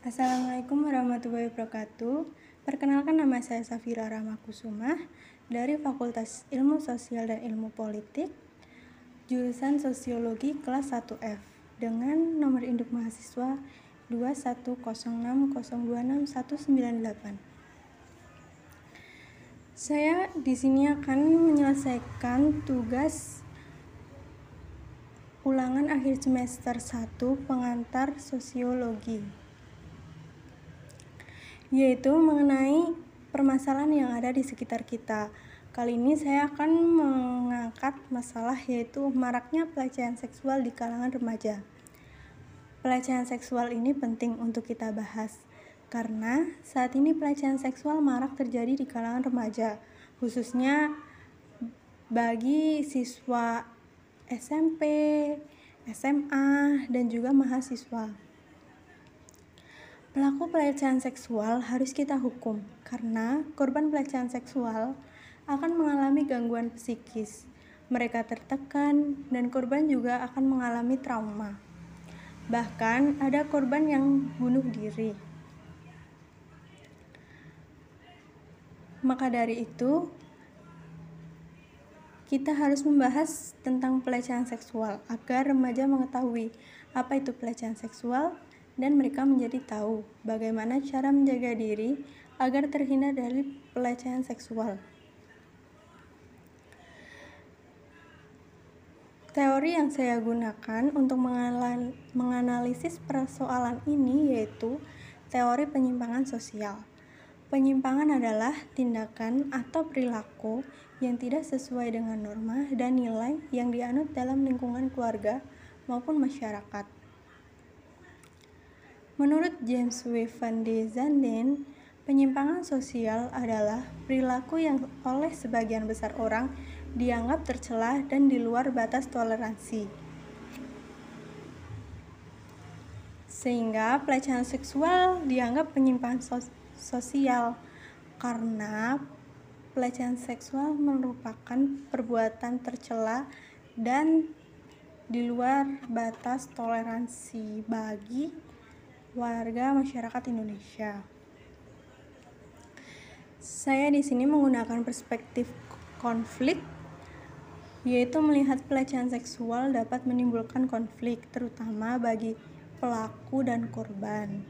Assalamualaikum warahmatullahi wabarakatuh. Perkenalkan nama saya Safira Rahmakusumah dari Fakultas Ilmu Sosial dan Ilmu Politik, jurusan Sosiologi kelas 1F dengan nomor induk mahasiswa 21060261998. Saya di sini akan menyelesaikan tugas ulangan akhir semester 1 pengantar sosiologi yaitu mengenai permasalahan yang ada di sekitar kita. Kali ini saya akan mengangkat masalah yaitu maraknya pelecehan seksual di kalangan remaja. Pelecehan seksual ini penting untuk kita bahas karena saat ini pelecehan seksual marak terjadi di kalangan remaja, khususnya bagi siswa SMP, SMA, dan juga mahasiswa. Pelaku pelecehan seksual harus kita hukum karena korban pelecehan seksual akan mengalami gangguan psikis. Mereka tertekan dan korban juga akan mengalami trauma. Bahkan ada korban yang bunuh diri. Maka dari itu, kita harus membahas tentang pelecehan seksual agar remaja mengetahui apa itu pelecehan seksual, dan mereka menjadi tahu bagaimana cara menjaga diri agar terhindar dari pelecehan seksual. Teori yang saya gunakan untuk menganalisis persoalan ini yaitu teori penyimpangan sosial. Penyimpangan adalah tindakan atau perilaku yang tidak sesuai dengan norma dan nilai yang dianut dalam lingkungan keluarga maupun masyarakat. Menurut James W. van de Zanden, penyimpangan sosial adalah perilaku yang oleh sebagian besar orang dianggap tercela dan di luar batas toleransi. Sehingga pelecehan seksual dianggap penyimpangan sos sosial karena pelecehan seksual merupakan perbuatan tercela dan di luar batas toleransi bagi warga masyarakat Indonesia. Saya di sini menggunakan perspektif konflik yaitu melihat pelecehan seksual dapat menimbulkan konflik terutama bagi pelaku dan korban.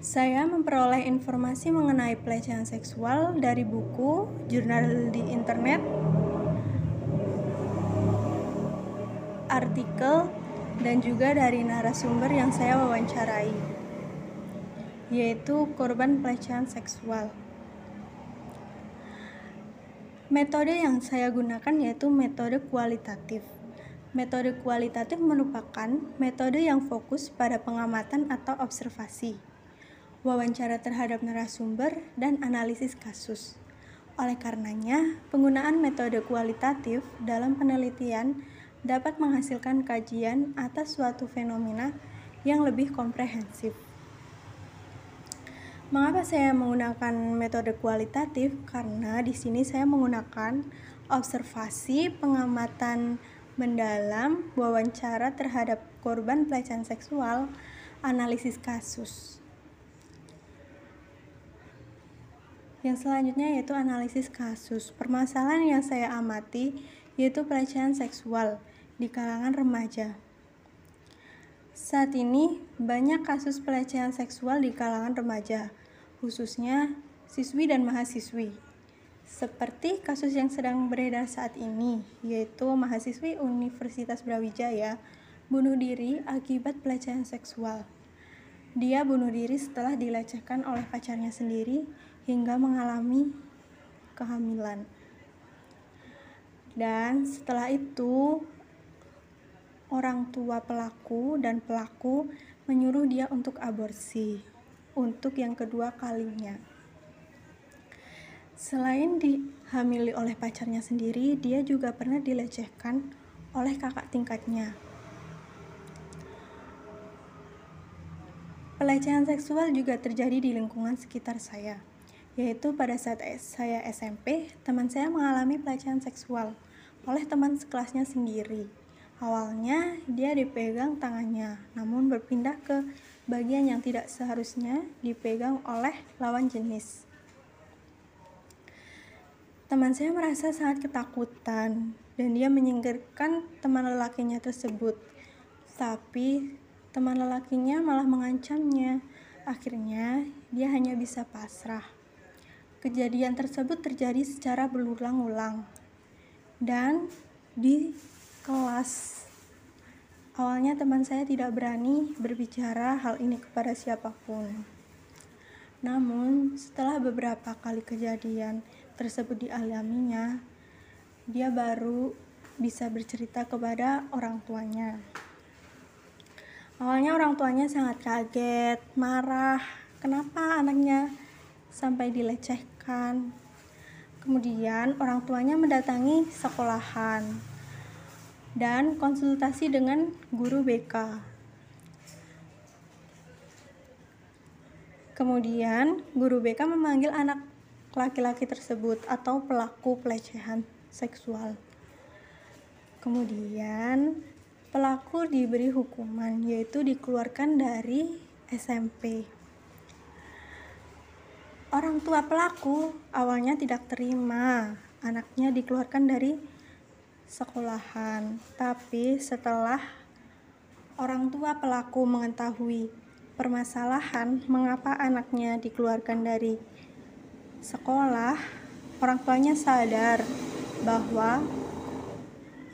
Saya memperoleh informasi mengenai pelecehan seksual dari buku, jurnal di internet, artikel, dan juga dari narasumber yang saya wawancarai, yaitu korban pelecehan seksual. Metode yang saya gunakan yaitu metode kualitatif. Metode kualitatif merupakan metode yang fokus pada pengamatan atau observasi, wawancara terhadap narasumber, dan analisis kasus. Oleh karenanya, penggunaan metode kualitatif dalam penelitian dapat menghasilkan kajian atas suatu fenomena yang lebih komprehensif. Mengapa saya menggunakan metode kualitatif? Karena di sini saya menggunakan observasi, pengamatan mendalam, wawancara terhadap korban pelecehan seksual, analisis kasus. Yang selanjutnya yaitu analisis kasus. Permasalahan yang saya amati yaitu pelecehan seksual di kalangan remaja. Saat ini, banyak kasus pelecehan seksual di kalangan remaja, khususnya siswi dan mahasiswi. Seperti kasus yang sedang beredar saat ini, yaitu mahasiswi Universitas Brawijaya bunuh diri akibat pelecehan seksual. Dia bunuh diri setelah dilecehkan oleh pacarnya sendiri hingga mengalami kehamilan. Dan setelah itu, orang tua pelaku dan pelaku menyuruh dia untuk aborsi untuk yang kedua kalinya. Selain dihamili oleh pacarnya sendiri, dia juga pernah dilecehkan oleh kakak tingkatnya. Pelecehan seksual juga terjadi di lingkungan sekitar saya, yaitu pada saat saya SMP, teman saya mengalami pelecehan seksual oleh teman sekelasnya sendiri Awalnya dia dipegang tangannya, namun berpindah ke bagian yang tidak seharusnya dipegang oleh lawan jenis. Teman saya merasa sangat ketakutan dan dia menyingkirkan teman lelakinya tersebut. Tapi teman lelakinya malah mengancamnya. Akhirnya dia hanya bisa pasrah. Kejadian tersebut terjadi secara berulang-ulang. Dan di kelas. Awalnya teman saya tidak berani berbicara hal ini kepada siapa pun. Namun, setelah beberapa kali kejadian tersebut dialaminya, dia baru bisa bercerita kepada orang tuanya. Awalnya orang tuanya sangat kaget, marah, kenapa anaknya sampai dilecehkan. Kemudian orang tuanya mendatangi sekolahan dan konsultasi dengan guru BK. Kemudian, guru BK memanggil anak laki-laki tersebut atau pelaku pelecehan seksual. Kemudian, pelaku diberi hukuman yaitu dikeluarkan dari SMP. Orang tua pelaku awalnya tidak terima anaknya dikeluarkan dari sekolahan. Tapi setelah orang tua pelaku mengetahui permasalahan mengapa anaknya dikeluarkan dari sekolah, orang tuanya sadar bahwa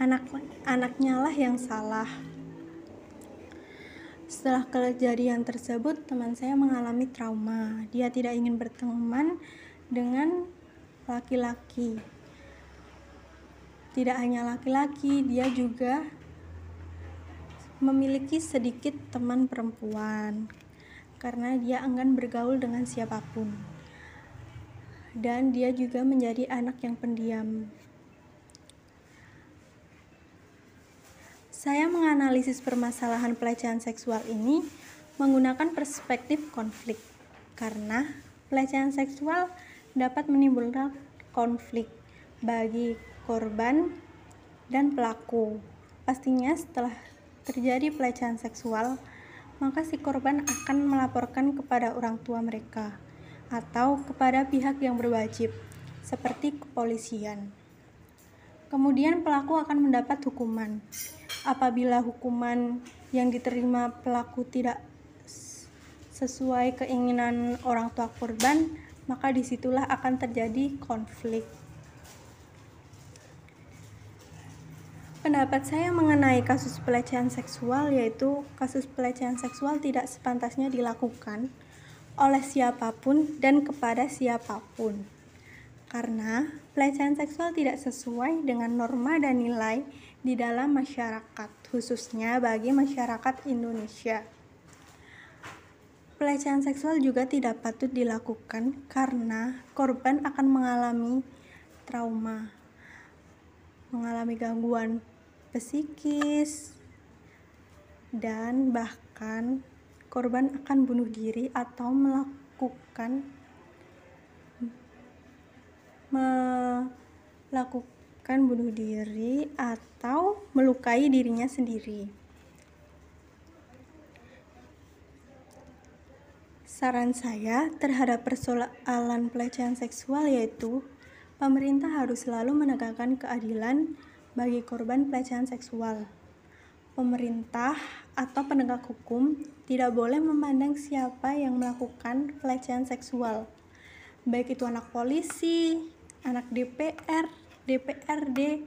anak anaknya lah yang salah. Setelah kejadian tersebut, teman saya mengalami trauma. Dia tidak ingin berteman dengan laki-laki tidak hanya laki-laki, dia juga memiliki sedikit teman perempuan karena dia enggan bergaul dengan siapa pun. Dan dia juga menjadi anak yang pendiam. Saya menganalisis permasalahan pelecehan seksual ini menggunakan perspektif konflik karena pelecehan seksual dapat menimbulkan konflik bagi korban dan pelaku. Pastinya setelah terjadi pelecehan seksual, maka si korban akan melaporkan kepada orang tua mereka atau kepada pihak yang berwajib, seperti kepolisian. Kemudian pelaku akan mendapat hukuman. Apabila hukuman yang diterima pelaku tidak sesuai keinginan orang tua korban, maka di situlah akan terjadi konflik. Pendapat saya mengenai kasus pelecehan seksual yaitu kasus pelecehan seksual tidak sepantasnya dilakukan oleh siapa pun dan kepada siapa pun. Karena pelecehan seksual tidak sesuai dengan norma dan nilai di dalam masyarakat, khususnya bagi masyarakat Indonesia. Pelecehan seksual juga tidak patut dilakukan karena korban akan mengalami trauma, mengalami gangguan psikis, dan bahkan korban akan bunuh diri atau melakukan melakukan bunuh diri atau melukai dirinya sendiri. Saran saya terhadap persoalan pelecehan seksual yaitu pemerintah harus selalu menegakkan keadilan bagi korban pelecehan seksual. Pemerintah atau penegak hukum tidak boleh memandang siapa yang melakukan pelecehan seksual, baik itu anak polisi, anak DPR, DPRD,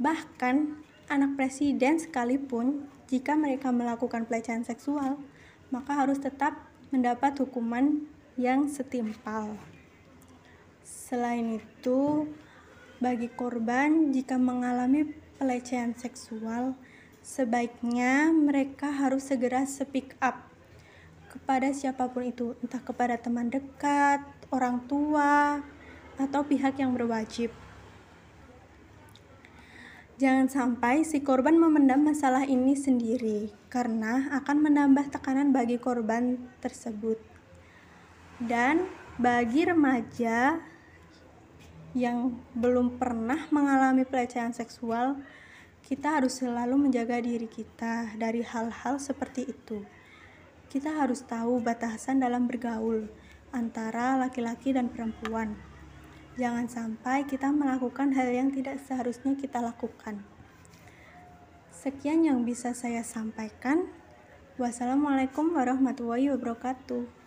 bahkan anak presiden sekalipun, jika mereka melakukan pelecehan seksual, maka harus tetap mendapat hukuman yang setimpal. Selain itu, bagi korban jika mengalami pelecehan seksual, sebaiknya mereka harus segera speak up kepada siapa pun itu, entah kepada teman dekat, orang tua, atau pihak yang berwajib. Jangan sampai si korban memendam masalah ini sendiri, karena akan menambah tekanan bagi korban tersebut. Dan bagi remaja yang belum pernah mengalami pelecehan seksual, kita harus selalu menjaga diri kita dari hal-hal seperti itu. Kita harus tahu batasan dalam bergaul antara laki-laki dan perempuan. Jangan sampai kita melakukan hal yang tidak seharusnya kita lakukan. Sekian yang bisa saya sampaikan. Wassalamualaikum warahmatullahi wabarakatuh.